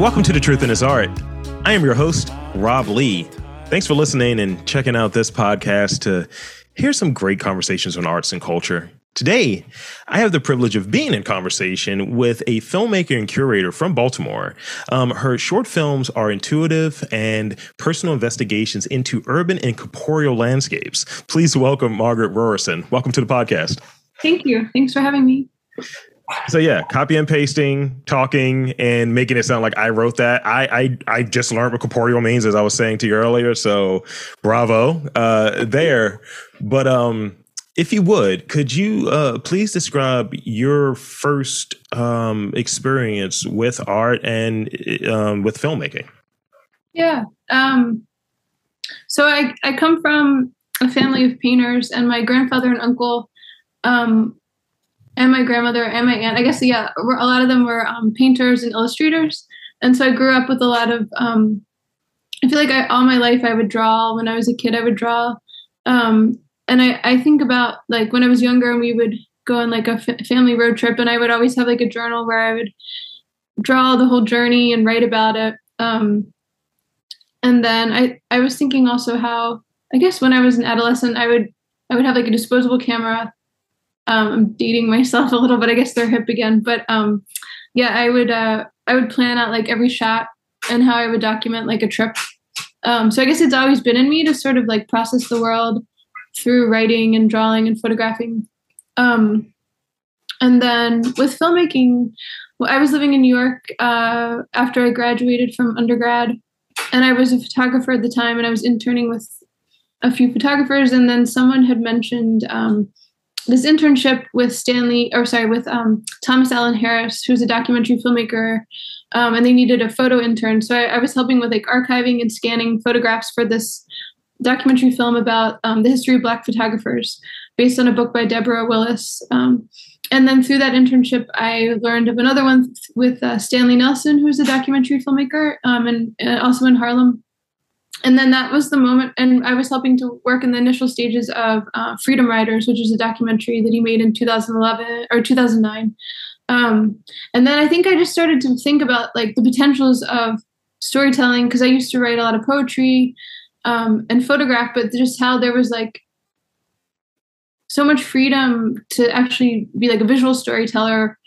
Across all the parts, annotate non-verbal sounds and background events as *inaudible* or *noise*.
welcome to The Truth in This Art. I am your host, Rob Lee. Thanks for listening and checking out this podcast to hear some great conversations on arts and culture. Today, I have the privilege of being in conversation with a filmmaker and curator from Baltimore. Um, her short films are intuitive and personal investigations into urban and corporeal landscapes. Please welcome Margaret Rorison. Welcome to the podcast. Thank you. Thanks for having me. So yeah, copy and pasting, talking, and making it sound like I wrote that. I I, I just learned what corporeal means, as I was saying to you earlier. So bravo uh, there. But um, if you would, could you uh, please describe your first um, experience with art and um, with filmmaking? Yeah. Um, so I, I come from a family of painters, and my grandfather and uncle, um, and my grandmother and my aunt, I guess, yeah, a lot of them were um, painters and illustrators. And so I grew up with a lot of, um, I feel like I, all my life I would draw. When I was a kid, I would draw. Um, and I, I think about like when I was younger and we would go on like a f- family road trip and I would always have like a journal where I would draw the whole journey and write about it. Um, and then I, I was thinking also how I guess when I was an adolescent I would I would have like a disposable camera. Um, I'm dating myself a little bit. I guess they're hip again, but um, yeah, I would uh, I would plan out like every shot and how I would document like a trip. Um, so I guess it's always been in me to sort of like process the world through writing and drawing and photographing. Um, and then with filmmaking, well, I was living in New York uh, after I graduated from undergrad, and I was a photographer at the time, and I was interning with a few photographers, and then someone had mentioned um, this internship with Stanley, or sorry, with um, Thomas Allen Harris, who's a documentary filmmaker, um, and they needed a photo intern. So I, I, was helping with like archiving and scanning photographs for this documentary film about um, the history of Black photographers, based on a book by Deborah Willis. Um, and then through that internship, I learned of another one with uh, Stanley Nelson, who's a documentary filmmaker, um, and uh, also in Harlem. And then that was the moment, and I was helping to work in the initial stages of uh, Freedom Riders, which is a documentary that he made in 2011 or 2009. Um, and then I think I just started to think about like the potentials of storytelling because I used to write a lot of poetry um, and photograph, but just how there was like so much freedom to actually be like a visual storyteller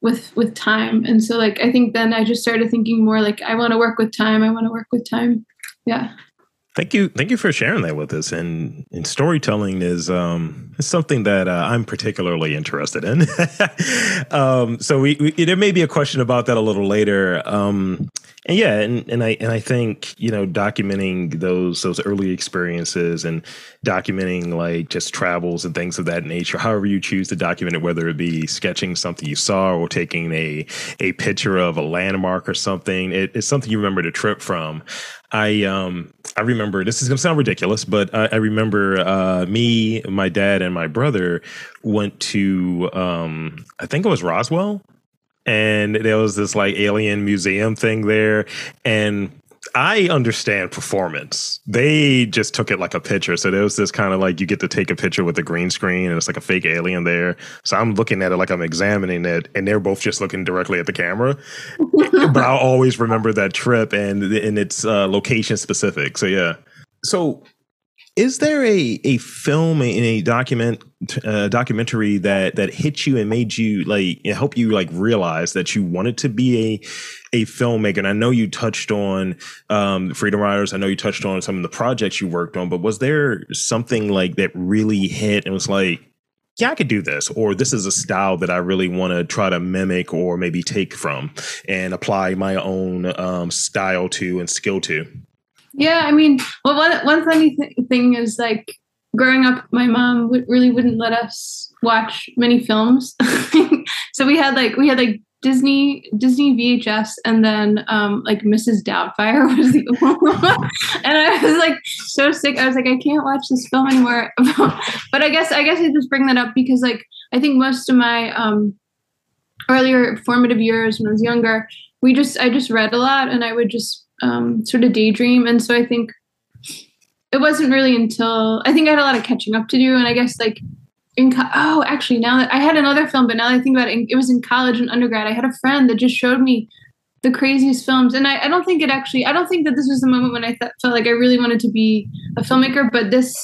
with with time. And so like I think then I just started thinking more like I want to work with time. I want to work with time. Yeah. Thank you, thank you for sharing that with us. And, and storytelling is um, something that uh, I'm particularly interested in. *laughs* um, so we, we, there may be a question about that a little later. Um, and yeah, and, and I and I think you know documenting those those early experiences and documenting like just travels and things of that nature. However you choose to document it, whether it be sketching something you saw or taking a a picture of a landmark or something, it, it's something you remember the trip from. I um I remember this is gonna sound ridiculous, but I, I remember uh, me, my dad, and my brother went to um I think it was Roswell, and there was this like alien museum thing there, and I understand performance. They just took it like a picture. So there was this kind of like you get to take a picture with a green screen and it's like a fake alien there. So I'm looking at it like I'm examining it and they're both just looking directly at the camera. *laughs* but I'll always remember that trip and and it's uh, location specific. So yeah. So is there a a film in a document uh, documentary that that hit you and made you like help you like realize that you wanted to be a a filmmaker? And I know you touched on um, Freedom Riders. I know you touched on some of the projects you worked on, but was there something like that really hit and was like, yeah, I could do this, or this is a style that I really want to try to mimic or maybe take from and apply my own um, style to and skill to? Yeah, I mean, well, one one funny th- thing is like growing up, my mom w- really wouldn't let us watch many films. *laughs* so we had like we had like Disney Disney VHS and then um like Mrs. Doubtfire *laughs* was the and I was like so sick. I was like, I can't watch this film anymore. *laughs* but I guess I guess I just bring that up because like I think most of my um earlier formative years when I was younger, we just I just read a lot and I would just um, sort of daydream. And so I think it wasn't really until I think I had a lot of catching up to do. And I guess like in co- oh, actually now that I had another film, but now that I think about it, it was in college and undergrad. I had a friend that just showed me the craziest films. And I, I don't think it actually, I don't think that this was the moment when I th- felt like I really wanted to be a filmmaker, but this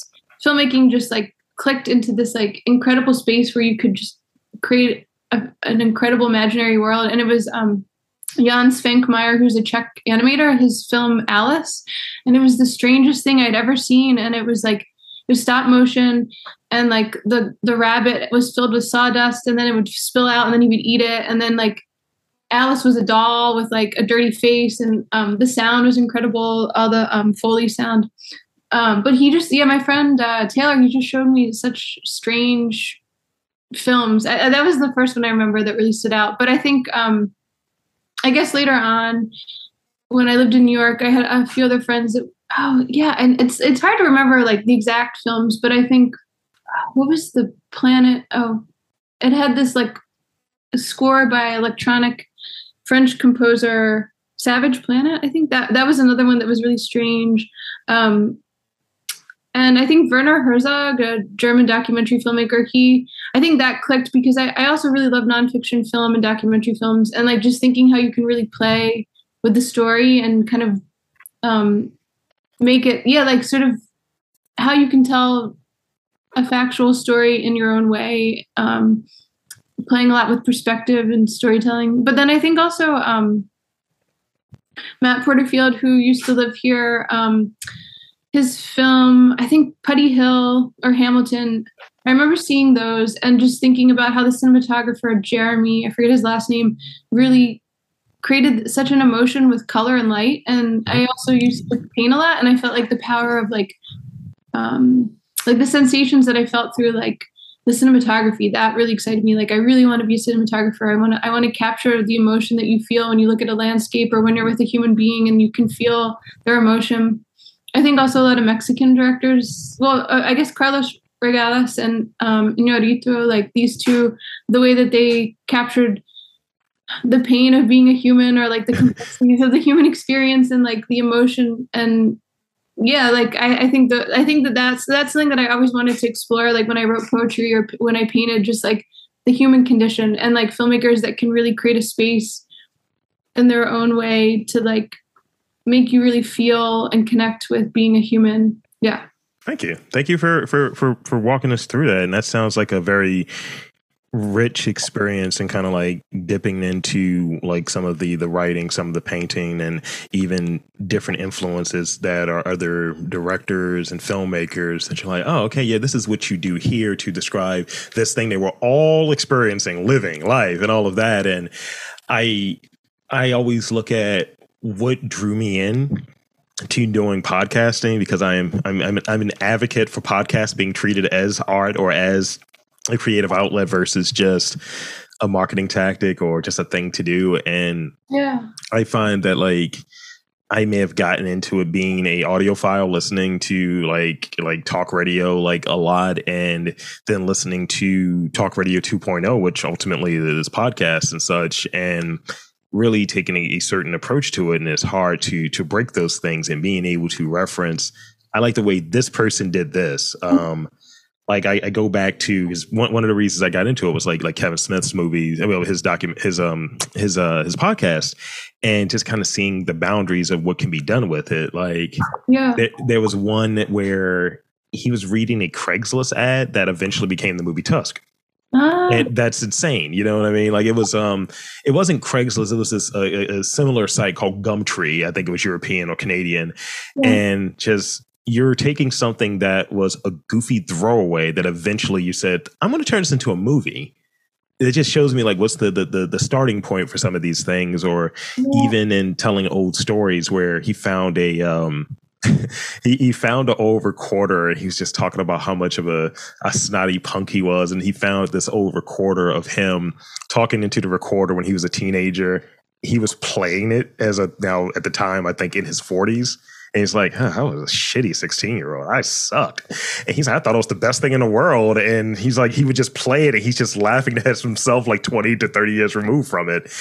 filmmaking just like clicked into this like incredible space where you could just create a, an incredible imaginary world. And it was, um, Jan Svankmajer, who's a Czech animator, his film Alice. And it was the strangest thing I'd ever seen. And it was like, it was stop motion and like the the rabbit was filled with sawdust and then it would spill out and then he would eat it and then like Alice was a doll with like a dirty face, and um, the sound was incredible, all the um, Foley sound. Um, but he just, yeah, my friend uh, Taylor, he just showed me such strange films. I, that was the first one I remember that really stood out. But I think, um, I guess later on, when I lived in New York, I had a few other friends that, oh yeah, and it's it's hard to remember like the exact films, but I think what was the planet? Oh, it had this like score by electronic French composer Savage Planet. I think that that was another one that was really strange. Um, and I think Werner Herzog, a German documentary filmmaker, he I think that clicked because I, I also really love nonfiction film and documentary films and like just thinking how you can really play with the story and kind of um, make it yeah like sort of how you can tell a factual story in your own way um, playing a lot with perspective and storytelling. But then I think also um, Matt Porterfield, who used to live here, um, his film, I think Putty Hill or Hamilton. I remember seeing those and just thinking about how the cinematographer Jeremy, I forget his last name, really created such an emotion with color and light. And I also used to paint a lot, and I felt like the power of like, um, like the sensations that I felt through like the cinematography that really excited me. Like i really want to be a cinematographer. I want to i want to capture the emotion that you feel when you look at a landscape or when you're with a human being and you can feel their emotion. I think also a lot of mexican directors well uh, i guess carlos Reygadas and um Iñárritu, like these two the way that they captured the pain of being a human or like the *laughs* complexities of the human experience and like the emotion and yeah like I, I think that i think that that's that's something that i always wanted to explore like when i wrote poetry or when i painted just like the human condition and like filmmakers that can really create a space in their own way to like make you really feel and connect with being a human. Yeah thank you. Thank you for for for for walking us through that. And that sounds like a very rich experience and kind of like dipping into like some of the the writing some of the painting and even different influences that are other directors and filmmakers that you're like oh okay yeah this is what you do here to describe this thing. They were all experiencing living life and all of that. And i i always look at what drew me in to doing podcasting because I am I'm, I'm I'm an advocate for podcasts being treated as art or as a creative outlet versus just a marketing tactic or just a thing to do. And yeah, I find that like I may have gotten into it being a audiophile, listening to like like talk radio like a lot, and then listening to talk radio 2.0, which ultimately is podcasts and such, and really taking a, a certain approach to it. And it's hard to to break those things and being able to reference. I like the way this person did this. Um, like I, I, go back to his one, one of the reasons I got into it was like like Kevin Smith's movies, well, his document, his um his uh his podcast, and just kind of seeing the boundaries of what can be done with it. Like, yeah, there, there was one where he was reading a Craigslist ad that eventually became the movie Tusk. Ah. And that's insane. You know what I mean? Like it was, um, it wasn't Craigslist. It was this a, a similar site called Gumtree. I think it was European or Canadian, yeah. and just you're taking something that was a goofy throwaway that eventually you said, I'm going to turn this into a movie. It just shows me like what's the the the, the starting point for some of these things, or yeah. even in telling old stories where he found a um *laughs* he, he found an old recorder and he was just talking about how much of a, a snotty punk he was. And he found this old recorder of him talking into the recorder when he was a teenager. He was playing it as a now at the time, I think in his 40s. And he's like, huh, I was a shitty 16 year old. I sucked. And he's like, I thought it was the best thing in the world. And he's like, he would just play it and he's just laughing *laughs* at himself like 20 to 30 years removed from it.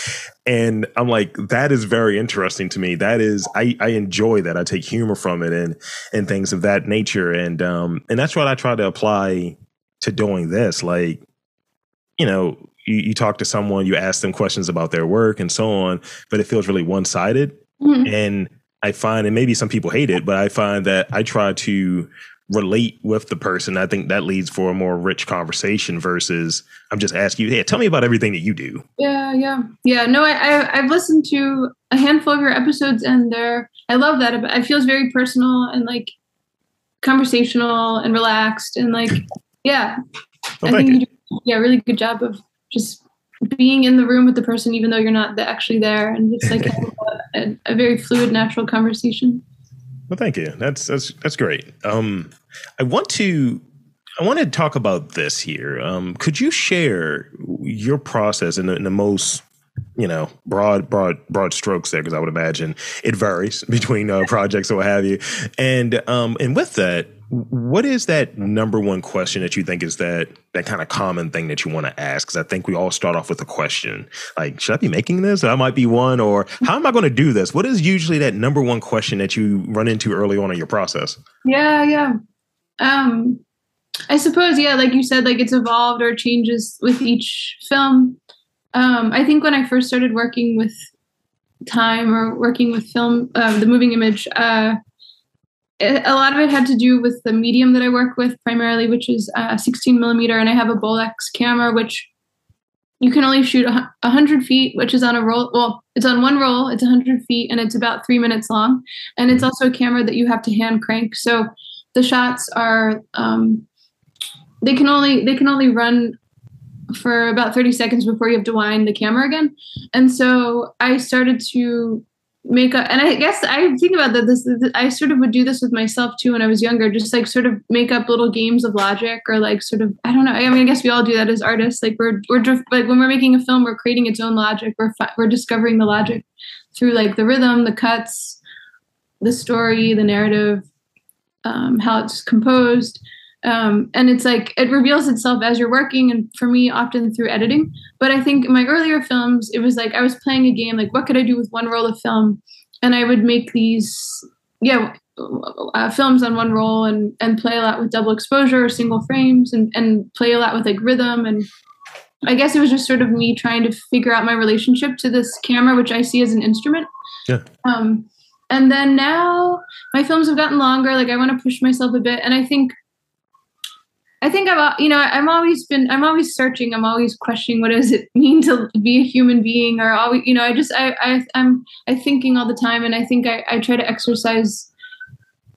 And I'm like, that is very interesting to me. That is, I, I enjoy that. I take humor from it and, and things of that nature. And, um, and that's what I try to apply to doing this. Like, you know, you, you talk to someone, you ask them questions about their work and so on, but it feels really one sided. Mm-hmm. And I find, and maybe some people hate it, but I find that I try to relate with the person. I think that leads for a more rich conversation versus I'm just asking you, hey, tell me about everything that you do. Yeah, yeah, yeah. No, I, I have listened to a handful of your episodes, and they're I love that. It feels very personal and like conversational and relaxed, and like yeah, well, I think you. you do yeah, really good job of just being in the room with the person, even though you're not actually there, and just like *laughs* a, a very fluid, natural conversation. Well, thank you. That's that's that's great. Um, I want to I want to talk about this here. Um, could you share your process in the, in the most you know broad broad broad strokes there because i would imagine it varies *laughs* between uh, projects or what have you and um and with that what is that number one question that you think is that that kind of common thing that you want to ask? Because I think we all start off with a question like, should I be making this? That might be one, or how am I going to do this? What is usually that number one question that you run into early on in your process? Yeah, yeah. Um, I suppose, yeah, like you said, like it's evolved or changes with each film. Um, I think when I first started working with time or working with film, uh, the moving image, uh, a lot of it had to do with the medium that I work with primarily, which is uh, 16 millimeter, and I have a Bolex camera, which you can only shoot 100 feet, which is on a roll. Well, it's on one roll. It's 100 feet, and it's about three minutes long. And it's also a camera that you have to hand crank. So the shots are um, they can only they can only run for about 30 seconds before you have to wind the camera again. And so I started to make up and i guess i think about that this, i sort of would do this with myself too when i was younger just like sort of make up little games of logic or like sort of i don't know i mean i guess we all do that as artists like we're we're like when we're making a film we're creating its own logic we're we're discovering the logic through like the rhythm the cuts the story the narrative um, how it's composed um, and it's like it reveals itself as you're working and for me often through editing. But i think in my earlier films it was like i was playing a game like what could i do with one roll of film? And i would make these yeah uh, films on one roll and and play a lot with double exposure or single frames and and play a lot with like rhythm. And i guess it was just sort of me trying to figure out my relationship to this camera which i see as an instrument. Yeah. Um and then now my films have gotten longer like i want to push myself a bit. And i think I think I've you know I'm always been I'm always searching I'm always questioning what does it mean to be a human being or always you know I just I, I I'm I thinking all the time and I think I, I try to exercise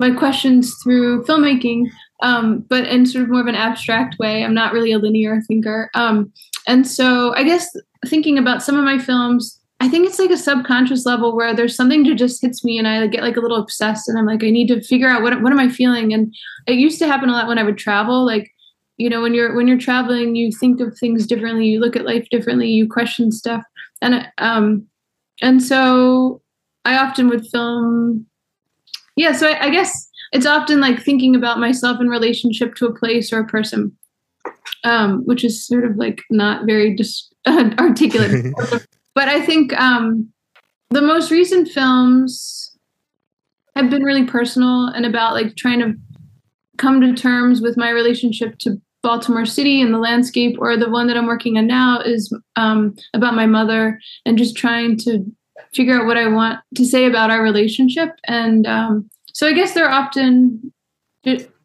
my questions through filmmaking um, but in sort of more of an abstract way. I'm not really a linear thinker. Um, and so I guess thinking about some of my films I think it's like a subconscious level where there's something that just hits me and I get like a little obsessed and I'm like I need to figure out what what am I feeling? And it used to happen a lot when I would travel like you know when you're when you're traveling you think of things differently you look at life differently you question stuff. And um and so i often would film yeah so I, I guess it's often like thinking about myself in relationship to a place or a person um which is sort of like not very dis- *laughs* articulate. *laughs* But i think um the most recent films have been really personal and about like trying to come to terms with my relationship to Baltimore City and the landscape, or the one that I'm working on now is um, about my mother and just trying to figure out what I want to say about our relationship. And um, so I guess they're often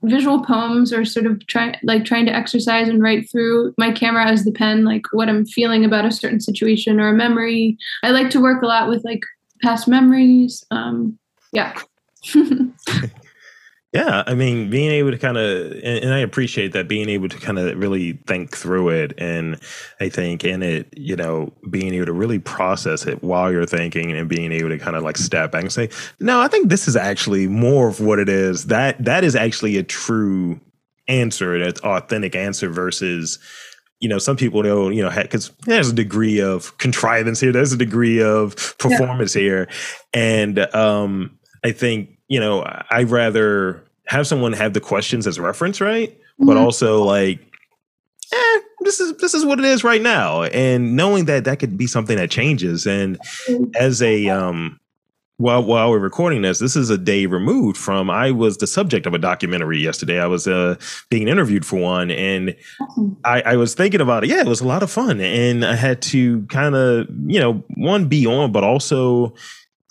visual poems or sort of trying like trying to exercise and write through my camera as the pen like what i'm feeling about a certain situation or a memory i like to work a lot with like past memories um yeah *laughs* Yeah, I mean, being able to kind of, and, and, I appreciate that being able to kind of really think through it, and I think in it, you know, being able to really process it while you're thinking, and being able to kind of like step back and say, no, I think this is actually more of what it is. That that is actually a true answer, an authentic answer versus you know, some people don't, you know, because there's a degree of contrivance here, there's a degree of performance yeah. here, and um, I think you know, I'd rather have someone have the questions as reference, right? Mm-hmm. But also like, eh, this is this is what it is right now, and knowing that that could be something that changes. And mm-hmm. as a um, while while we're recording this, this is a day removed from I was the subject of a documentary yesterday. I was uh, being interviewed for one, and. I, I, was thinking about it. Yeah, it was a lot of fun, and I had to kind of you know one be on, but also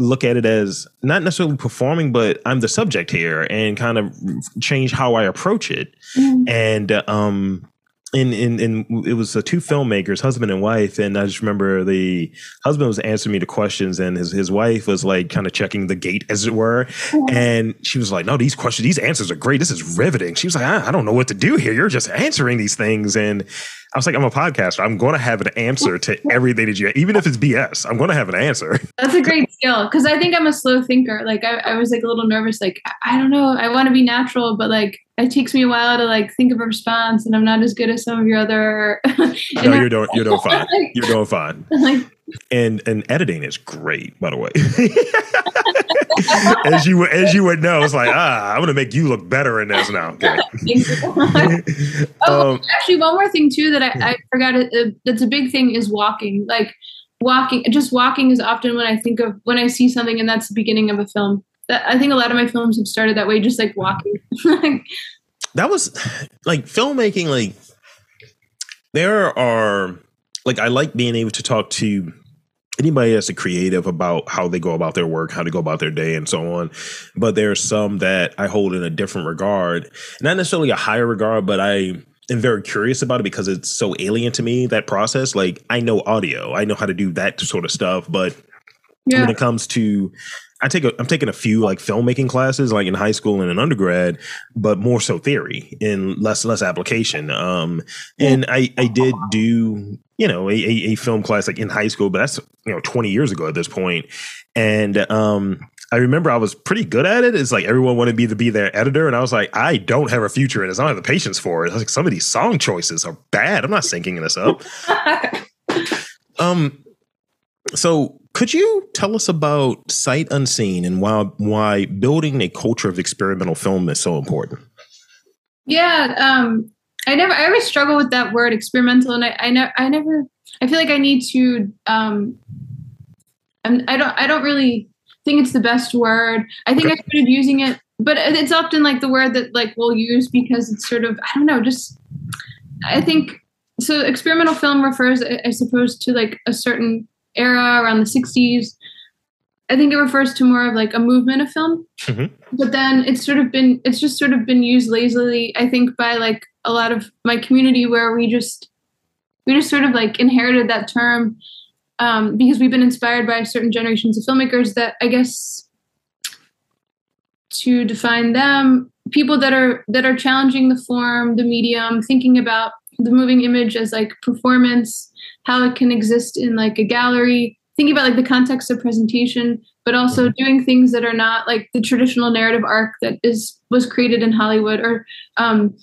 look at it as not necessarily performing, but I'm the subject here, and kind of change how I approach it. Mm-hmm. And um, in in in it was the two filmmakers, husband and wife, and I just remember the husband was answering me the questions, and his his wife was like kind of checking the gate, as it were, and she was like, "No, these questions, these answers are great. This is riveting." She was like, I, "I don't know what to do here. You're just answering these things," and I was like, I'm a podcaster. I'm going to have an answer to *laughs* everything that you, even if it's BS, I'm going to have an answer. *laughs* That's a great skill because I think I'm a slow thinker. Like I, I was like a little nervous. Like I don't know. I want to be natural, but like it takes me a while to like think of a response, and I'm not as good as some of your other. *laughs* no, you're doing you're doing fine. *laughs* You're doing fine. *laughs* like and and editing is great, by the way. as you as you would know, it's like ah, I'm gonna make you look better in this now. Okay. oh, um, actually, one more thing too that I, I forgot. Uh, that's a big thing is walking. Like walking, just walking is often when I think of when I see something, and that's the beginning of a film. That I think a lot of my films have started that way, just like walking. *laughs* that was like filmmaking. Like there are like I like being able to talk to anybody that's a creative about how they go about their work, how to go about their day, and so on. But there's some that I hold in a different regard, not necessarily a higher regard, but I am very curious about it because it's so alien to me that process. Like I know audio, I know how to do that sort of stuff, but yeah. when it comes to I take a, I'm taking a few like filmmaking classes like in high school and in undergrad, but more so theory and less less application. Um, and I I did do you know a, a, film class like in high school, but that's you know 20 years ago at this point. And um, I remember I was pretty good at it. It's like everyone wanted me to be their editor, and I was like, I don't have a future in this. I don't have the patience for it. like some of these song choices are bad. I'm not syncing this up. *laughs* um, so could you tell us about Sight Unseen and why why building a culture of experimental film is so important? Yeah, um, I never I always struggle with that word experimental, and I I, ne- I never I feel like I need to um, I'm, I don't I don't really think it's the best word. I think okay. I started using it, but it's often like the word that like we'll use because it's sort of I don't know just I think so. Experimental film refers, I suppose, to like a certain era around the 60s i think it refers to more of like a movement of film mm-hmm. but then it's sort of been it's just sort of been used lazily i think by like a lot of my community where we just we just sort of like inherited that term um, because we've been inspired by certain generations of filmmakers that i guess to define them people that are that are challenging the form the medium thinking about the moving image as like performance how it can exist in like a gallery. Thinking about like the context of presentation but also doing things that are not like the traditional narrative arc that is was created in hollywood or um,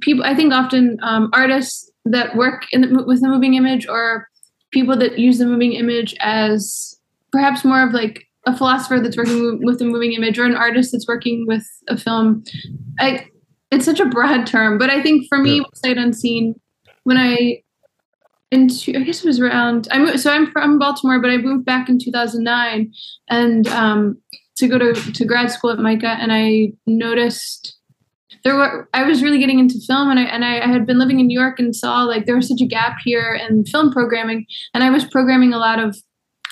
people i think often um, artists that work in the, with the moving image or people that use the moving image as perhaps more of like a philosopher that's working with a moving image or an artist that's working with a film. I, it's such a broad term but i think for me yeah. sight unseen when i into I guess it was around I moved, so I'm from Baltimore, but I moved back in 2009 and um, to go to to grad school at MICA, and I noticed there were I was really getting into film, and I and I, I had been living in New York and saw like there was such a gap here in film programming, and I was programming a lot of.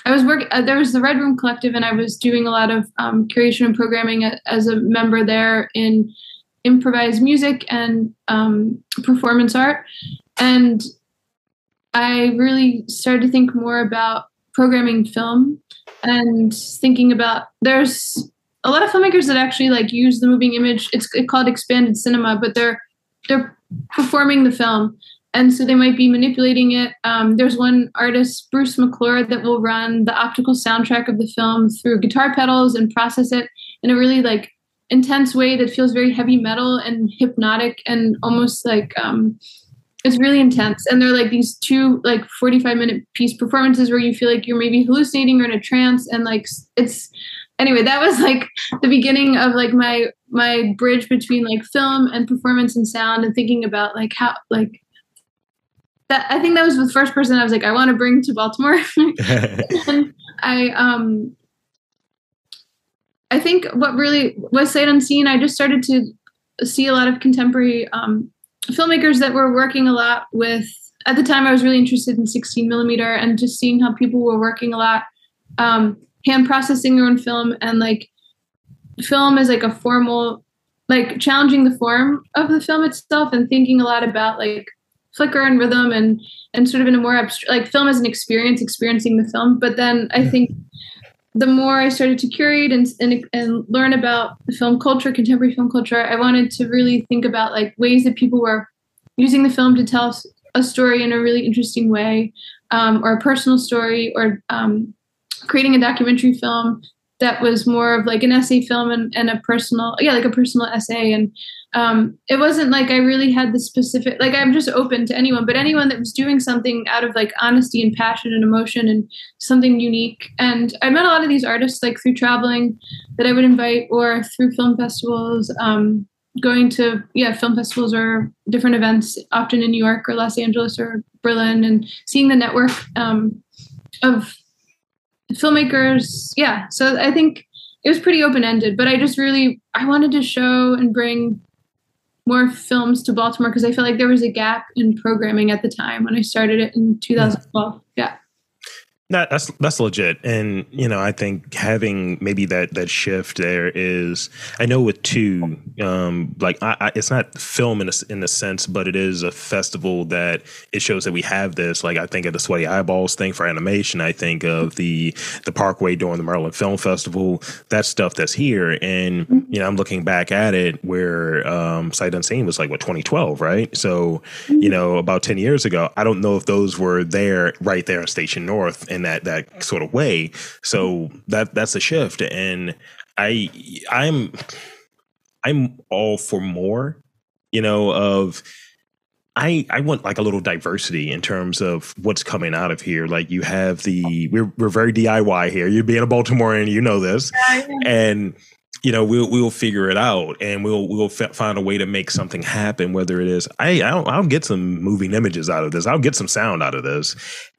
I was working. Uh, there was the Red Room Collective, and I was doing a lot of um, curation and programming as a member there in improvised music and um, performance art. And I really started to think more about programming film and thinking about there's a lot of filmmakers that actually like use the moving image. It's called expanded cinema, but they're they're performing the film, and so they might be manipulating it. Um, there's one artist, Bruce McClure, that will run the optical soundtrack of the film through guitar pedals and process it in a really like intense way that feels very heavy metal and hypnotic and almost like um, it's really intense. And they're like these two like 45 minute piece performances where you feel like you're maybe hallucinating or in a trance and like it's anyway that was like the beginning of like my my bridge between like film and performance and sound and thinking about like how like that i think that was the first person i was like i want to bring to baltimore. *laughs* *laughs* And i um I think what really was sight unseen, I just started to see a lot of contemporary um, filmmakers that were working a lot with. At the time, I was really interested in 16 millimeter and just seeing how people were working a lot, um, hand processing their own film and like film as like a formal, like challenging the form of the film itself and thinking a lot about like flicker and rhythm and and sort of in a more abstract like film as an experience experiencing the film but then i think the more i started to curate and, and and learn about film culture contemporary film culture i wanted to really think about like ways that people were using the film to tell a story in a really interesting way um, or a personal story or um, creating a documentary film that was more of like an essay film and, and a personal yeah like a personal essay. And um, it wasn't like I really had the specific like I'm just open to anyone, but anyone that was doing something out of like honesty and passion and emotion and something unique. And I met a lot of these artists like through traveling that I would invite or through film festivals, um, going to yeah film festivals or different events, often in New York or Los Angeles or Berlin, and seeing the network um, of filmmakers. Yeah, so I think it was pretty open ended, but I just really I wanted to show and bring more films to Baltimore because I felt like there was a gap in programming at the time when I started it in 2012. Yeah. That, that's that's legit, and you know I think having maybe that that shift there is I know with two um, like I, I, it's not film in a, in a sense, but it is a festival that it shows that we have this. Like I think of the Sweaty Eyeballs thing for animation. I think of the the Parkway during the Maryland Film Festival. That stuff that's here, and you know I'm looking back at it where um, Sight Unseen was like what 2012, right? So you know about 10 years ago. I don't know if those were there right there in Station North and that that sort of way. So mm-hmm. that that's a shift, and I I'm I'm all for more. You know of. I, I want like a little diversity in terms of what's coming out of here. Like you have the we're we're very DIY here. You're being a Baltimorean, you know this, and you know we'll we'll figure it out and we'll we'll f- find a way to make something happen. Whether it is I I'll, I'll get some moving images out of this. I'll get some sound out of this,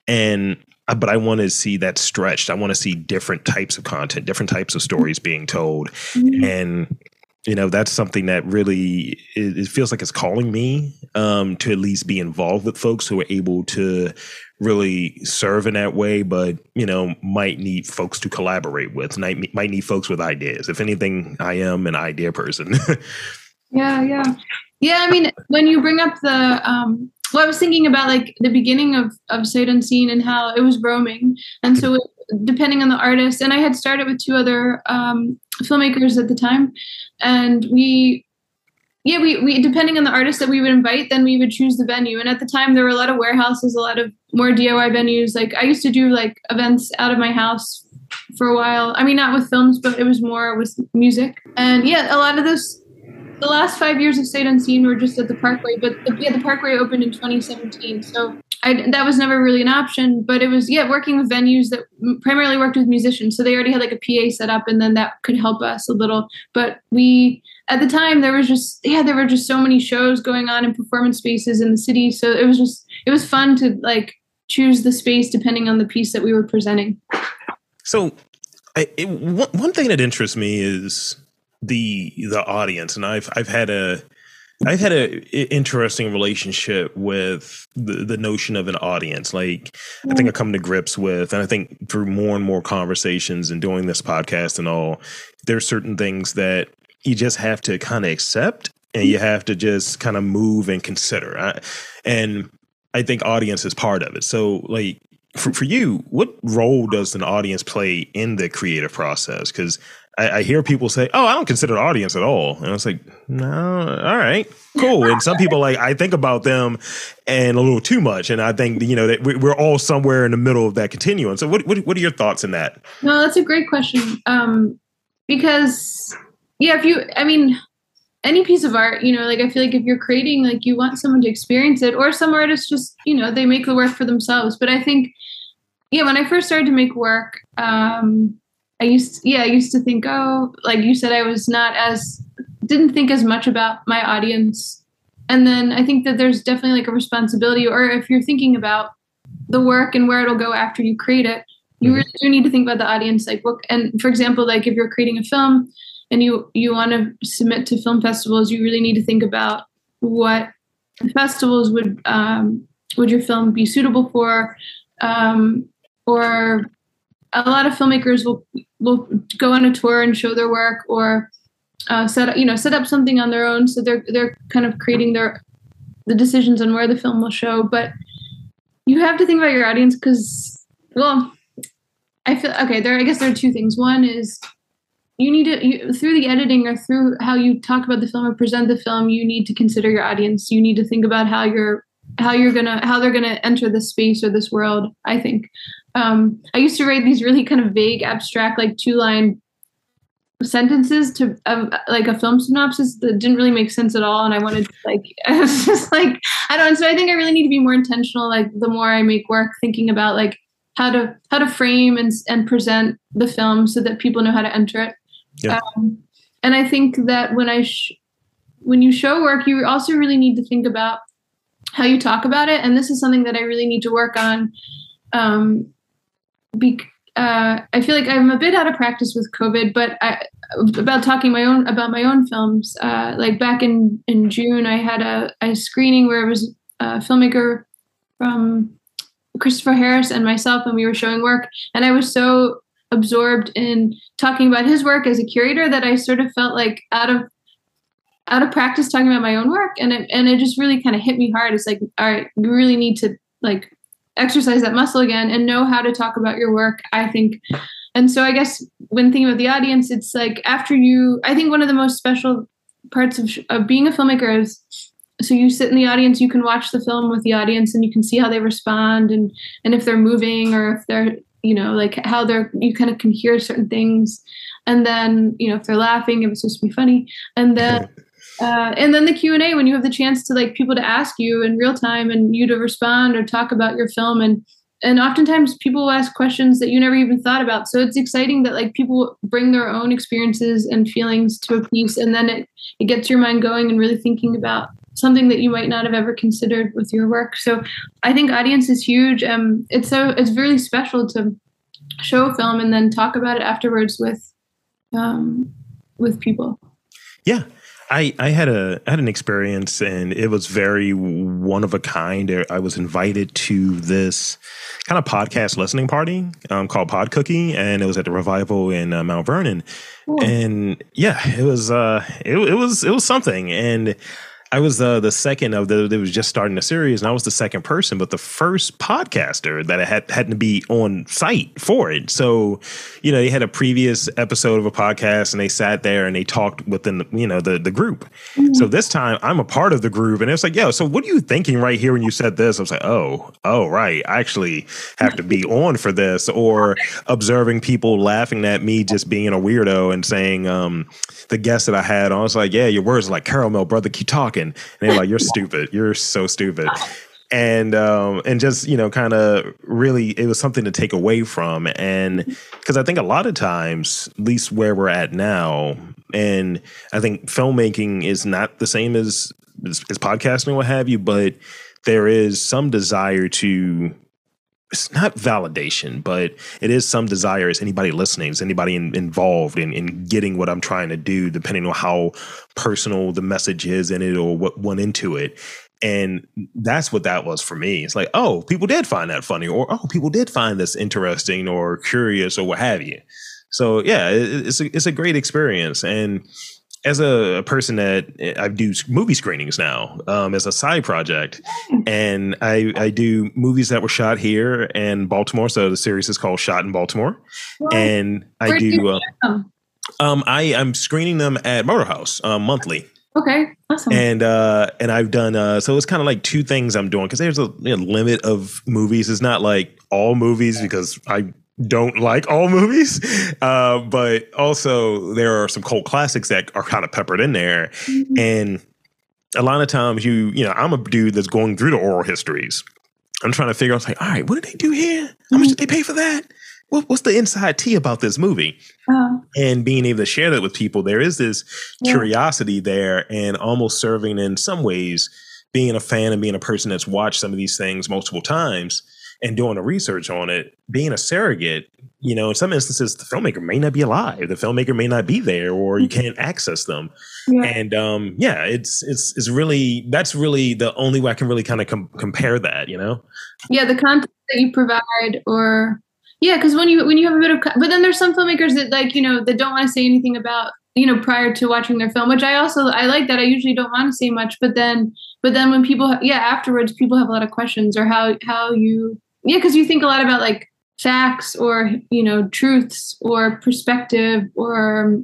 and but I want to see that stretched. I want to see different types of content, different types of stories being told, mm-hmm. and you know that's something that really it, it feels like it's calling me um, to at least be involved with folks who are able to really serve in that way, but you know might need folks to collaborate with. Might might need folks with ideas. If anything, I am an idea person. *laughs* yeah, yeah, yeah. I mean, when you bring up the um, well, I was thinking about like the beginning of of Sight Unseen and how it was roaming, and so depending on the artist, and I had started with two other um, filmmakers at the time, and we, yeah, we we depending on the artist that we would invite, then we would choose the venue. And at the time, there were a lot of warehouses, a lot of more DIY venues. Like I used to do like events out of my house for a while. I mean, not with films, but it was more with music. And yeah, a lot of those the last five years of Sight Unseen were just at the Parkway, but the, yeah, the Parkway opened in 2017. So I, that was never really an option, but it was, yeah, working with venues that primarily worked with musicians. So they already had like a PA set up and then that could help us a little. But we, at the time, there was just, yeah, there were just so many shows going on in performance spaces in the city. So it was just, it was fun to like choose the space depending on the piece that we were presenting. So I, it, one thing that interests me is the the audience, and I've I've had a I've had a interesting relationship with the, the notion of an audience. Like I think I mm. come to grips with, and I think through more and more conversations and doing this podcast and all, there's certain things that you just have to kind of accept and you have to just kind of move and consider. I, and I think audience is part of it. So like for, for you, what role does an audience play in the creative process? Because I, I, hear people say, "Oh, I don't consider the audience at all," and I was like, "No, all right, cool." And some people like I think about them and a little too much, and I think you know that we're all somewhere in the middle of that continuum. So, what what, what are your thoughts in that? No, that's a great question. Um, because yeah, if you, I mean, any piece of art, you know, like I feel like if you're creating, like you want someone to experience it, or some artists just, you know, they make the work for themselves. But I think, yeah, when I first started to make work. Um, I used yeah, I used to think, oh, like you said, I was not as didn't think as much about my audience. And then I think that there's definitely like a responsibility, or if you're thinking about the work and where it'll go after you create it, you mm-hmm. really do need to think about the audience like what and for example like if you're creating a film and you you want to submit to film festivals you really need to think about what festivals would um, would your film be suitable for um, or a lot of filmmakers will will go on a tour and show their work or uh, set up you know set up something on their own. So they're they're kind of creating their the decisions on where the film will show. But you have to think about your audience because well i feel okay there i guess there are two things. One is you need to you, through the editing or through how you talk about the film or present the film you need to consider your audience. You need to think about how you're how you're gonna how they're gonna enter this space or this world i think um, i used to write these really kind of vague abstract like two line sentences to um, like a film synopsis that didn't really make sense at all. And i wanted to like *laughs* i was just like i don't so i think i really need to be more intentional like the more i make work thinking about like how to how to frame and and present the film so that people know how to enter it. Yeah. Um, and i think that when i sh- when you show work you also really need to think about how you talk about it. And this is something that i really need to work on. Um, be, uh, I feel like I'm a bit out of practice with COVID, but I, about talking my own about my own films. Uh, like back in in June, I had a, a screening where it was a filmmaker from Christopher Harris and myself, and we were showing work. And I was so absorbed in talking about his work as a curator that I sort of felt like out of out of practice talking about my own work, and it and it just really kind of hit me hard. It's like, all right, you really need to like exercise that muscle again and know how to talk about your work. I think and so I guess when thinking about the audience, it's like after you, I think one of the most special parts of, of being a filmmaker is so you sit in the audience, you can watch the film with the audience and you can see how they respond and, and if they're moving or if they're, you know, like how they're, you kind of can hear certain things. And then, you know, if they're laughing, if it's supposed to be funny. And then, uh, and then the q&a when you have the chance to like people to ask you in real time and you to respond or talk about your film. And and oftentimes people will ask questions that you never even thought about. So it's exciting that like people bring their own experiences and feelings to a piece and then it it gets your mind going and really thinking about something that you might not have ever considered with your work. So i think audience is huge. Um it's so it's really special to show a film and then talk about it afterwards with um with people. Yeah I, I had a I had an experience and it was very one of a kind. I was invited to this kind of podcast listening party um, called Pod Cookie, and it was at the Revival in uh, Mount Vernon. Ooh. And yeah, it was uh, it, it was it was something. And I was uh, the second of the that was just starting the series, and I was the second person, but the first podcaster that had had to be on site for it. So, you know, they had a previous episode of a podcast, and they sat there and they talked within the you know the the group. Mm-hmm. So this time, I'm a part of the group, and it's like, yo, so what are you thinking right here when you said this? I was like, oh, oh, right, I actually have to be on for this, or observing people laughing at me just being a weirdo and saying, um, the guest that I had, I was like, yeah, your words are like caramel, brother, keep talking. And they're like, you're stupid. You're so stupid. And um, and just you know, kind of really, it was something to take away from, and because I think a lot of times, at least where we're at now, and I think filmmaking is not the same as as, as podcasting, what have you, but there is some desire to it's not validation, but it is some desire. Is anybody listening? Is anybody in, involved in, in getting what I'm trying to do, depending on how personal the message is in it or what went into it? And that's what that was for me. It's like, oh, people did find that funny, or oh, people did find this interesting or curious or what have you. So yeah, it, it's a, it's a great experience. And as a, person that eh, I do movie screenings now um, as a side project, and I, I do movies that were shot here in Baltimore. So the series is called Shot in Baltimore, and I do. Uh, um, I I'm screening them at Motor House um, monthly. Okay, awesome. And uh, and I've done uh, so it's kind of like two things I'm doing because there's a you know, limit of movies. It's not like all movies because I don't like all movies, uh, but also there are some cult classics that are kind of peppered in there, mm-hmm. and a lot of times you you know I'm a dude that's going through the oral histories. I'm trying to figure out like, all right, what did they do here? How much did they pay for that? What, what's the inside tea about this movie? Uh, and being able to share that with people, there is this yeah. curiosity there, and almost serving in some ways being a fan and being a person that's watched some of these things multiple times and doing the research on it, being a surrogate, you know, in some instances, the filmmaker may not be alive, the filmmaker may not be there, or you can't access them. Yeah. And um, yeah, it's it's it's really that's really the only way I can really kind of com- compare that, you know. Yeah, the content that you provide, or yeah, because when you when you have a bit of, but then there's some filmmakers that like you know that don't want to say anything about you know prior to watching their film, which I also I like that. I usually don't want to say much, but then but then when people yeah afterwards people have a lot of questions or how how you yeah because you think a lot about like facts or you know truths or perspective or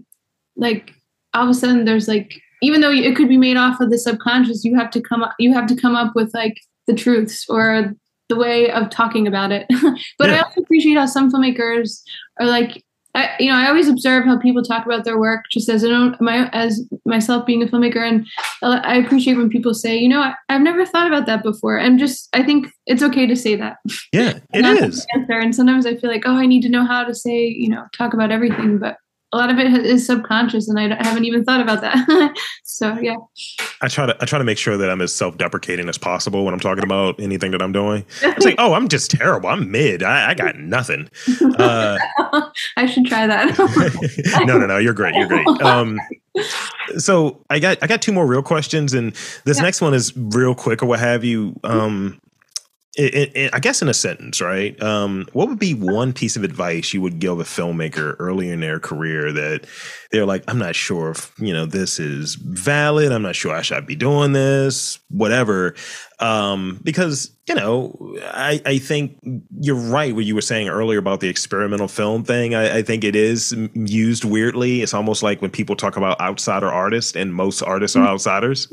like all of a sudden there's like even though it could be made off of the subconscious you have to come up you have to come up with like the truths or the way of talking about it. *laughs* but yeah. I also appreciate how some filmmakers are like, I, you know, I always observe how people talk about their work just as an, my as myself being a filmmaker, and I appreciate when people say, you know, I, have never thought about that before. I'm just, I think it's okay to say that. Yeah, *laughs* it is. Answer. And sometimes I feel like, oh, I need to know how to say, you know, talk about everything, but a lot of it is subconscious and I haven't even thought about that. *laughs* so yeah. I try to I try to make sure that I'm as self-deprecating as possible when I'm talking about anything that I'm doing. It's like, oh, I'm just terrible. I'm mid. I, I got nothing. *laughs* Uh, I should try that. *laughs* no, no, no. You're great. You're great. Um, so I got I got two more real questions, and this yeah. next one is real quick or what have you. Um, it, it, I guess in a sentence, right? Um, what would be one piece of advice you would give a filmmaker early in their career that they're like, I'm not sure if you know this is valid. I'm not sure I should be doing this, whatever. Um, because you know, I, I think you're right. What you were saying earlier about the experimental film thing, I, I think it is used weirdly. It's almost like when people talk about outsider artists, and most artists are mm-hmm. outsiders.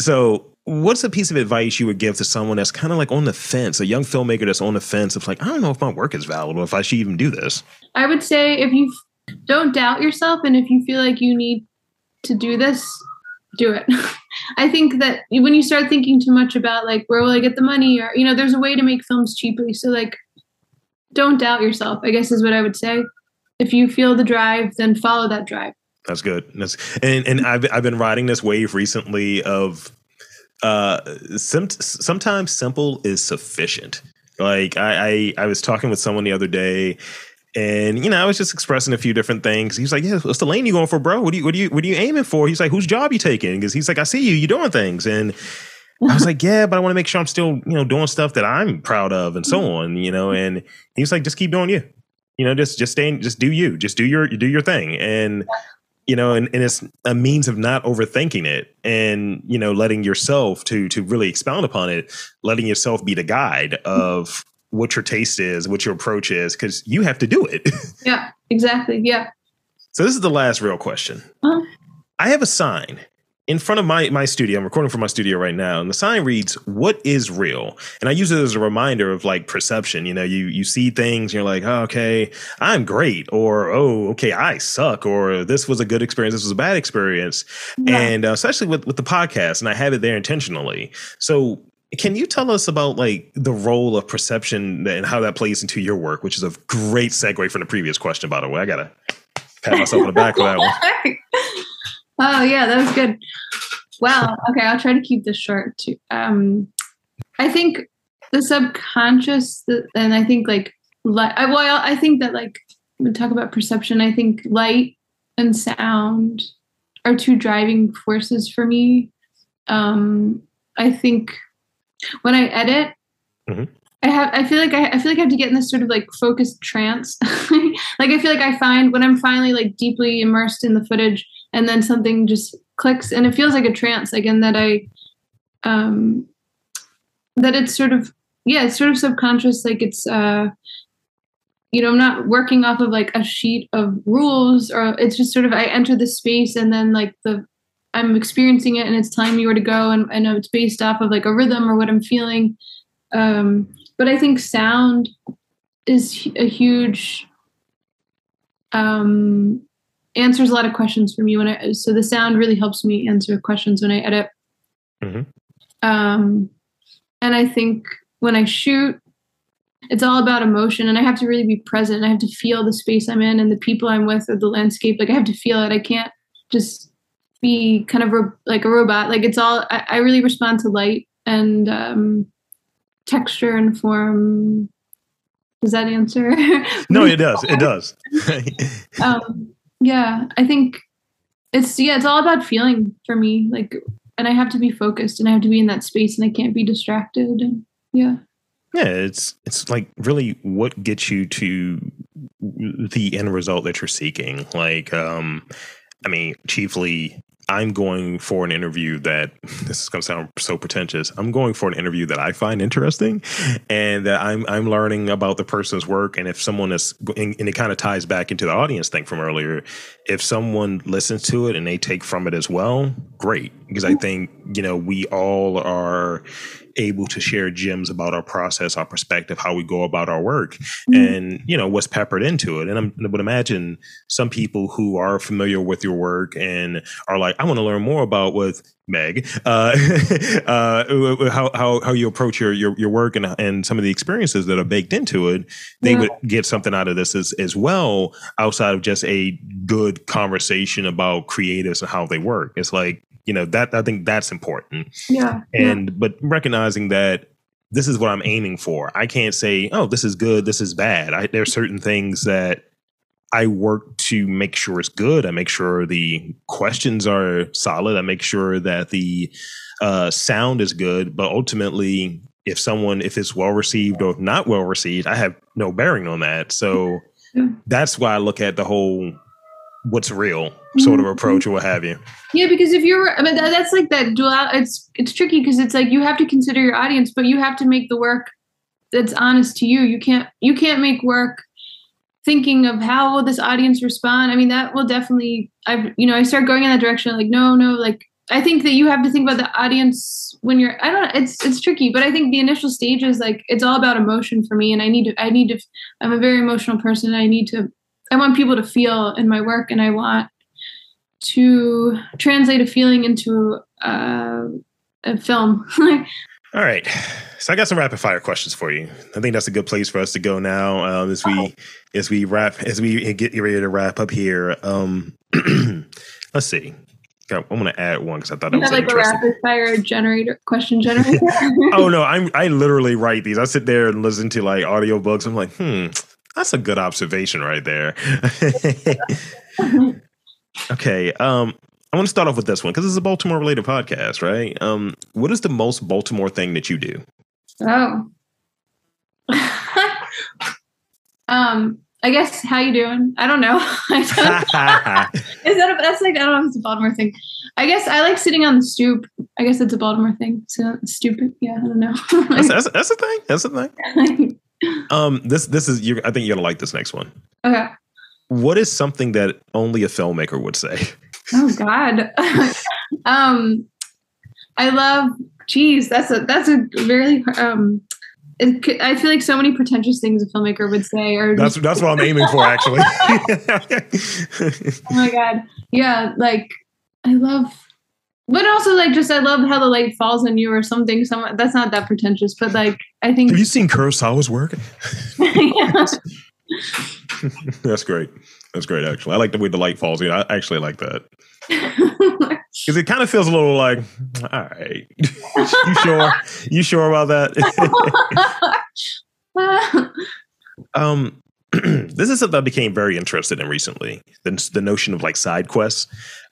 So what's a piece of advice you would give to someone that's kind of like on the fence, a young filmmaker that's on the fence of like, I don't know if my work is valid or if I should even do this? I would say if you don't doubt yourself and if you feel like you need to do this, do it. *laughs* I think that when you start thinking too much about like where will I get the money or you know, there's a way to make films cheaply. So like don't doubt yourself, I guess is what I would say. If you feel the drive, then follow that drive. That's good. That's, and and I've I've been riding this wave recently of uh, sim- sometimes simple is sufficient. Like I, I, I was talking with someone the other day, and you know, I was just expressing a few different things. He's like, "Yeah, what's the lane you going for, bro? What do you, what do you, what are you aiming for?" He's like, "Whose job you taking?" Because he's like, "I see you, you doing things," and I was *laughs* like, "Yeah, but I want to make sure I'm still, you know, doing stuff that I'm proud of, and so on, you know." And he's like, "Just keep doing you." You know, just just stay, just do you, just do your do your thing, and you know, and, and it's a means of not overthinking it and, you know, letting yourself to to really expound upon it, letting yourself be the guide of what your taste is, what your approach is, because you have to do it. *laughs* yeah, exactly. Yeah. So this is the last real question. Uh-huh. I have a sign in front of my my studio. I'm recording from my studio right now, and the sign reads, "What is real?" And I use it as a reminder of like perception. You know, you you see things, and you're like, oh, "Okay, I'm great," or "Oh, okay, I suck," or "This was a good experience. This was a bad experience," yeah. and uh, especially with with the podcast, and I have it there intentionally. So can you tell us about like the role of perception and how that plays into your work, which is a great segue from the previous question, by the way. I gotta pat myself on the back for that one. *laughs* Oh yeah, that was good. Well, okay, I'll try to keep this short too. Um, I think the subconscious, and I think like light. Well, I think that like we talk about perception. I think light and sound are two driving forces for me. Um, I think when I edit, mm-hmm. I have I feel like I, I feel like I have to get in this sort of like focused trance. *laughs* like I feel like I find when I'm finally like deeply immersed in the footage, and then something just clicks and it feels like a trance again that i um that it's sort of yeah it's sort of subconscious like it's uh you know i'm not working off of like a sheet of rules or it's just sort of i enter the space and then like the i'm experiencing it and it's telling me where to go and i know it's based off of like a rhythm or what i'm feeling. Um but i think sound is a huge um answers a lot of questions for me when I so the sound really helps me answer questions when I edit. Mm-hmm. Um, and I think when I shoot, it's all about emotion, and I have to really be present. I have to feel the space I'm in and the people I'm with or the landscape. Like I have to feel it. I can't just be kind of ro- like a robot. Like it's all. I, I really respond to light and um, texture and form. Does that answer? no, *laughs* it does. It does. um, yeah, I think it's yeah, it's all about feeling for me. Like, and I have to be focused, and I have to be in that space, and I can't be distracted. And yeah, yeah, it's it's like really what gets you to the end result that you're seeking. Like, um, I mean, chiefly I'm going for an interview that *laughs* this is going to sound so pretentious. I'm going for an interview that I find interesting, and that I'm I'm learning about the person's work. And if someone is, and, and it kind of ties back into the audience thing from earlier. If someone listens to it and they take from it as well, great. Because I think you know we all are able to share gems about our process, our perspective, how we go about our work, mm-hmm. and you know what's peppered into it. And I'm, I would imagine some people who are familiar with your work and are like, I want to learn more about what Meg, *laughs* uh, *laughs* uh, how, how how you approach your your, your work and and some of the experiences that are baked into it, they yeah. would get something out of this as as well outside of just a good conversation about creatives and how they work. It's like you know that i think that's important. Yeah and yeah. but recognizing that this is what i'm aiming for. I can't say oh this is good this is bad. I, there are certain things that i work to make sure it's good. I make sure the questions are solid. I make sure that the uh, sound is good. But ultimately if someone if it's well received or not well received i have no bearing on that. So yeah. that's why i look at the whole what's real sort of mm-hmm. approach or what have you. Yeah, because if you're, I mean, that, that's like that dual. It's it's tricky because it's like you have to consider your audience, but you have to make the work that's honest to you. You can't you can't make work thinking of how will this audience respond. I mean, that will definitely. I've you know I start going in that direction. Like no no like I think that you have to think about the audience when you're I don't know it's it's tricky but I think the initial stage is like it's all about emotion for me and I need to I need to I'm a very emotional person and I need to I want people to feel in my work and I want to translate a feeling into uh, a film. *laughs* All right. So I got some rapid fire questions for you. I think that's a good place for us to go now um, as we oh. as we wrap as we get ready to wrap up here. Um, *clears throat* let's see. I'm going to add one because I thought you that was like a rapid fire generator question generator. *laughs* oh no, *laughs* I'm I literally write these. I sit there and listen to like audiobooks. I'm like, hmm, that's a good observation right there. Okay. Um, I want to start off with this one because it's a Baltimore related podcast, right? Um, what is the most Baltimore thing that you do? Oh. *laughs* um, I guess how you doing? I don't know. *laughs* *laughs* is that a, that's like I don't know if it's a Baltimore thing. I guess I like sitting on the stoop. I guess it's a Baltimore thing. So stupid. Yeah, I don't know. that's, that's, that's the thing. That's a thing. um, this this is you. I think you're gonna like this next one. Okay. What is something that only a filmmaker would say? *laughs* Oh God. *laughs* um, I love. Geez, that's a that's a very um. It, I feel like so many pretentious things a filmmaker would say are. That's that's what I'm aiming for, actually. *laughs* oh my god! Yeah, like I love but also like just I love how the light falls on you or something. Some that's not that pretentious, but like I think. Have you seen Kurosawa's work? *laughs* that's great. That's great. Actually, I like the way the light falls. in. I actually like that *laughs* because it kind of feels a little like, all right, *laughs* you sure? You sure about that? um, *clears throat* this is something I became very interested in recently. The, the notion of like side quests.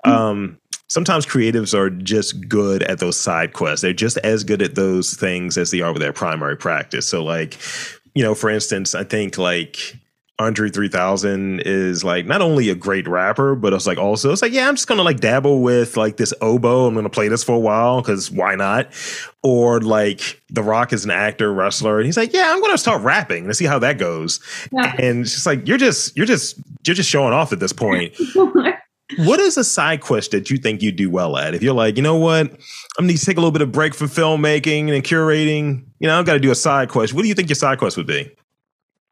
Mm. Um, sometimes creatives are just good at those side quests. They're just as good at those things as they are with their primary practice. So, like, you know, for instance, I think like Andre 3000 is like not only a great rapper, but it's like also, it's like, yeah, I'm just gonna like dabble with like this oboe. I'm gonna play this for a while because why not? Or like The Rock is an actor, wrestler, and he's like, yeah, I'm gonna start rapping and see how that goes. Yeah. And it's just like, you're just, you're just, you're just showing off at this point. *laughs* what is a side quest that you think you do well at? If you're like, you know what, I'm gonna need to take a little bit of break from filmmaking and curating. You know, I've got to do a side quest. What do you think your side quest would be?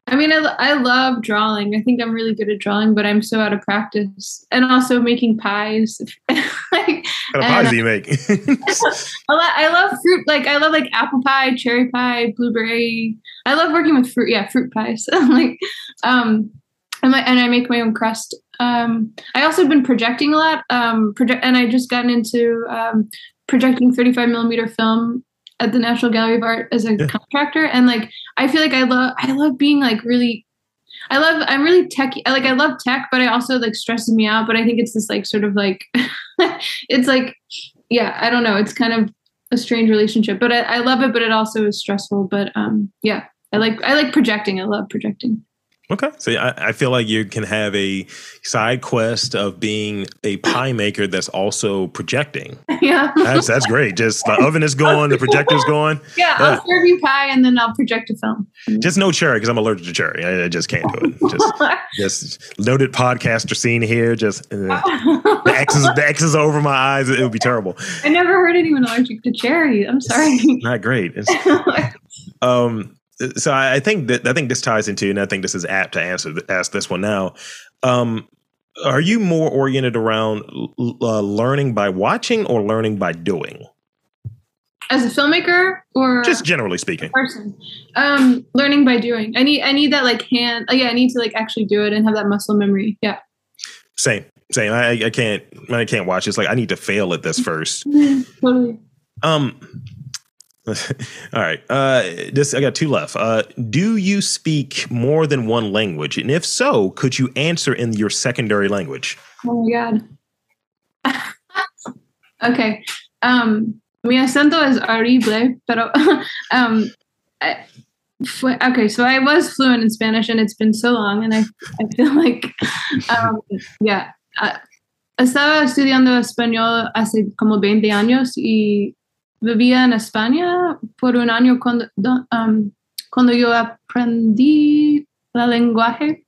I mean, I, I love drawing. I think I'm really good at drawing, but I'm so out of practice. And also making pies. *laughs* like, what kind of pies do you make? *laughs* I love fruit. Like I love like apple pie, cherry pie, blueberry. I love working with fruit. Yeah, fruit pies. *laughs* like, um, and, my, and I make my own crust. Um, I also have been projecting a lot. Um, project, and I just gotten into um, projecting 35 millimeter film at the National Gallery of Art as a yeah. contractor, and like I feel like I love I love being like really. I love. I'm really techy. Like I love tech, but I also like stresses me out. But I think it's this like sort of like, *laughs* it's like, yeah. I don't know. It's kind of a strange relationship, but I, I love it. But it also is stressful. But um, yeah. I like I like projecting. I love projecting. Okay. So I, I, feel like you can have a side quest of being a pie maker that's also projecting. *laughs* Yeah. That's that's great. Just the oven is going, the projector's going. *laughs* Yeah, yeah. I'll serve you pie and then I'll project a film. Just no cherry because I'm allergic to cherry. I, I, just can't do it. Just *laughs* just noted podcaster scene here. Just uh, the X's the X's over my eyes. It, it would be terrible. I never heard anyone allergic to cherry. I'm sorry. It's not great. It's, um so I think that I think this ties into, and I think this is apt to answer ask this one now. Um, are you more oriented around uh, learning by watching or learning by doing? As a filmmaker, or just generally speaking, person, um, learning by doing. I need I need that like hand. Oh yeah, I need to like actually do it and have that muscle memory. Yeah. Same, same. I, I can't I can't watch. It's like I need to fail at this *laughs* first. totally. Um *laughs* all right. Uh, this I got two left. Uh, do you speak more than one language? And if so, could you answer in your secondary language? Oh my god. *laughs* okay. Um, mi acento es horrible, pero *laughs* um, I, okay. So I was fluent in Spanish, and it's been so long, and I I feel like um, yeah. Uh, estaba estudiando español hace como 20 años y vivía en España por un año cuando, um, cuando yo aprendí el lenguaje,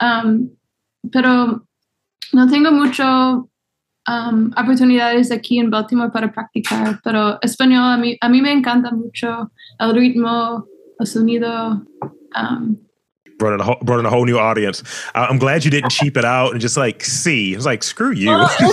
um, pero no tengo mucho um, oportunidades aquí en Baltimore para practicar, pero español a mí, a mí me encanta mucho el ritmo, el sonido. Um, brought in a whole, brought in a whole new audience. I'm glad you didn't cheap it out and just like see. It was like screw you. Well, there's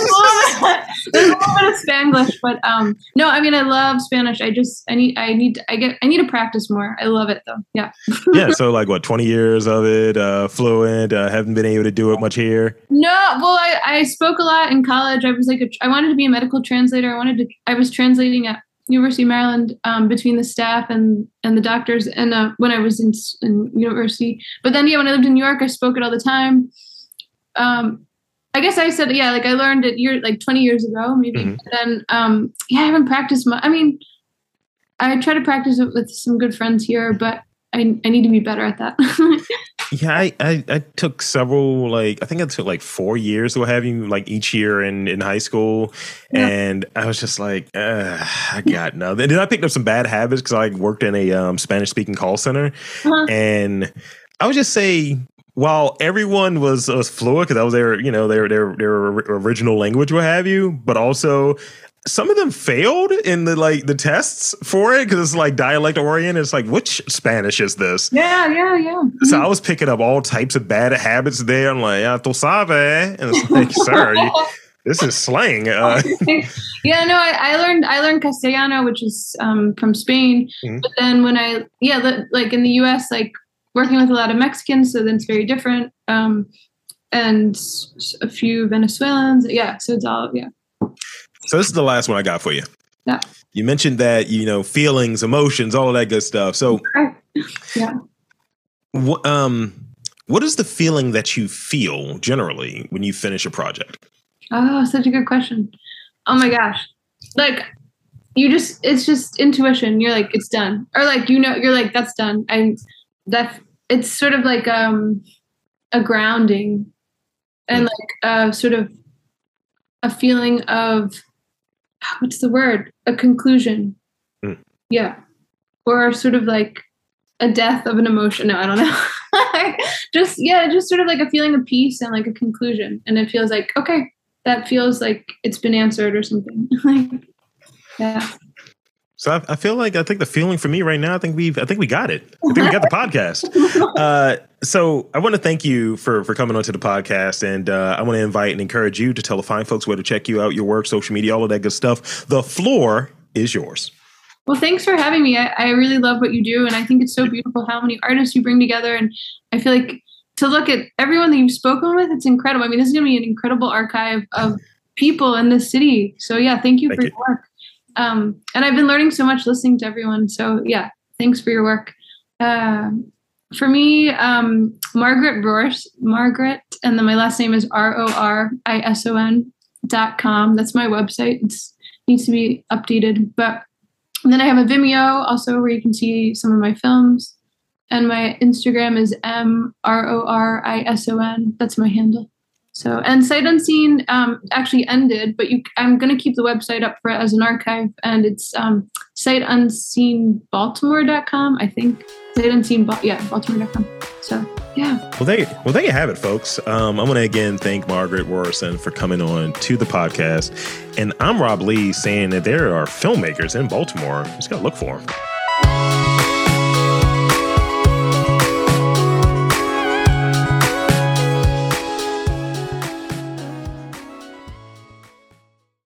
a *laughs* little bit of Spanglish, but um, no, I mean I love Spanish. I just I need I need I get I need to practice more. I love it though. Yeah. *laughs* yeah. So like what 20 years of it, uh, fluent. Uh, haven't been able to do it much here. No, well I I spoke a lot in college. I was like a, I wanted to be a medical translator. I wanted to. I was translating at University of Maryland um, between the staff and and the doctors. And uh, when I was in, in university, but then yeah, when I lived in New York, I spoke it all the time. Um, I guess I said yeah, like I learned it year like 20 years ago, maybe. Mm-hmm. then um, yeah, I haven't practiced much. I mean, I try to practice it with some good friends here, but I I need to be better at that. *laughs* Yeah, I, I, I took several like I think I took like four years to have you like each year in in high school, yeah. and I was just like, I got nothing. And then I picked up some bad habits because I worked in a um, Spanish speaking call center, uh-huh. and I would just say while everyone was was fluent because that was their you know their their their original language, what have you, but also some of them failed in the like the tests for it because it's like dialect oriented. It's like which Spanish is this? Yeah, yeah, yeah. Mm-hmm. So I was picking up all types of bad habits there. I'm like, ah, tú sabes, and it's like, *laughs* sir, you, this is slang. Uh, *laughs* yeah, no, I, I, learned I learned Castellano, which is um, from Spain. Mm-hmm. But then when I yeah, like in the U.S., like working with a lot of Mexicans, so then it's very different. Um, and a few Venezuelans. Yeah, so it's all yeah. So this is the last one I got for you. Yeah. You mentioned that you know feelings, emotions, all of that good stuff. So yeah. What um what is the feeling that you feel generally when you finish a project? Oh, such a good question. Oh my gosh. Like you just it's just intuition. You're like it's done. Or like you know you're like that's done. And that it's sort of like um a grounding and mm. like a sort of a feeling of what's the word? A conclusion. Mm. Yeah. Or sort of like a death of an emotion. No, I don't know. *laughs* just yeah, just sort of like a feeling of peace and like a conclusion. And it feels like, okay, that feels like it's been answered or something. *laughs* like yeah. So I, I, feel like I think the feeling for me right now, I think we've I think we got it. I think we got the podcast. *laughs* Uh, so I want to thank you for for coming onto the podcast, and uh, I want to invite and encourage you to tell the fine folks where to check you out, your work, social media, all of that good stuff. The floor is yours. Well, thanks for having me. I, I really love what you do, and I think it's so beautiful how many artists you bring together. And I feel like to look at everyone that you've spoken with, it's incredible. I mean, this is going to be an incredible archive of people in this city. So yeah, thank you thank for you. your work. Um, and I've been learning so much listening to everyone. So yeah, thanks for your work. Uh, for me, um, Margaret Roris, Margaret, and then my last name is R O R I S O N dot com. That's my website. It needs to be updated. But then I have a Vimeo also where you can see some of my films. And my Instagram is M R O R I S O N. That's my handle. So, and Sight Unseen um, actually ended, but you, I'm going to keep the website up for it as an archive, and it's um, sightunseenbaltimore.com, I think. Sight Unseen, yeah, baltimore.com. So, yeah. Well, there, well, there you have it, folks. Um, I want to again thank Margaret Rorison for coming on to the podcast. And I'm Rob Lee saying that there are filmmakers in Baltimore. Just got to look for them.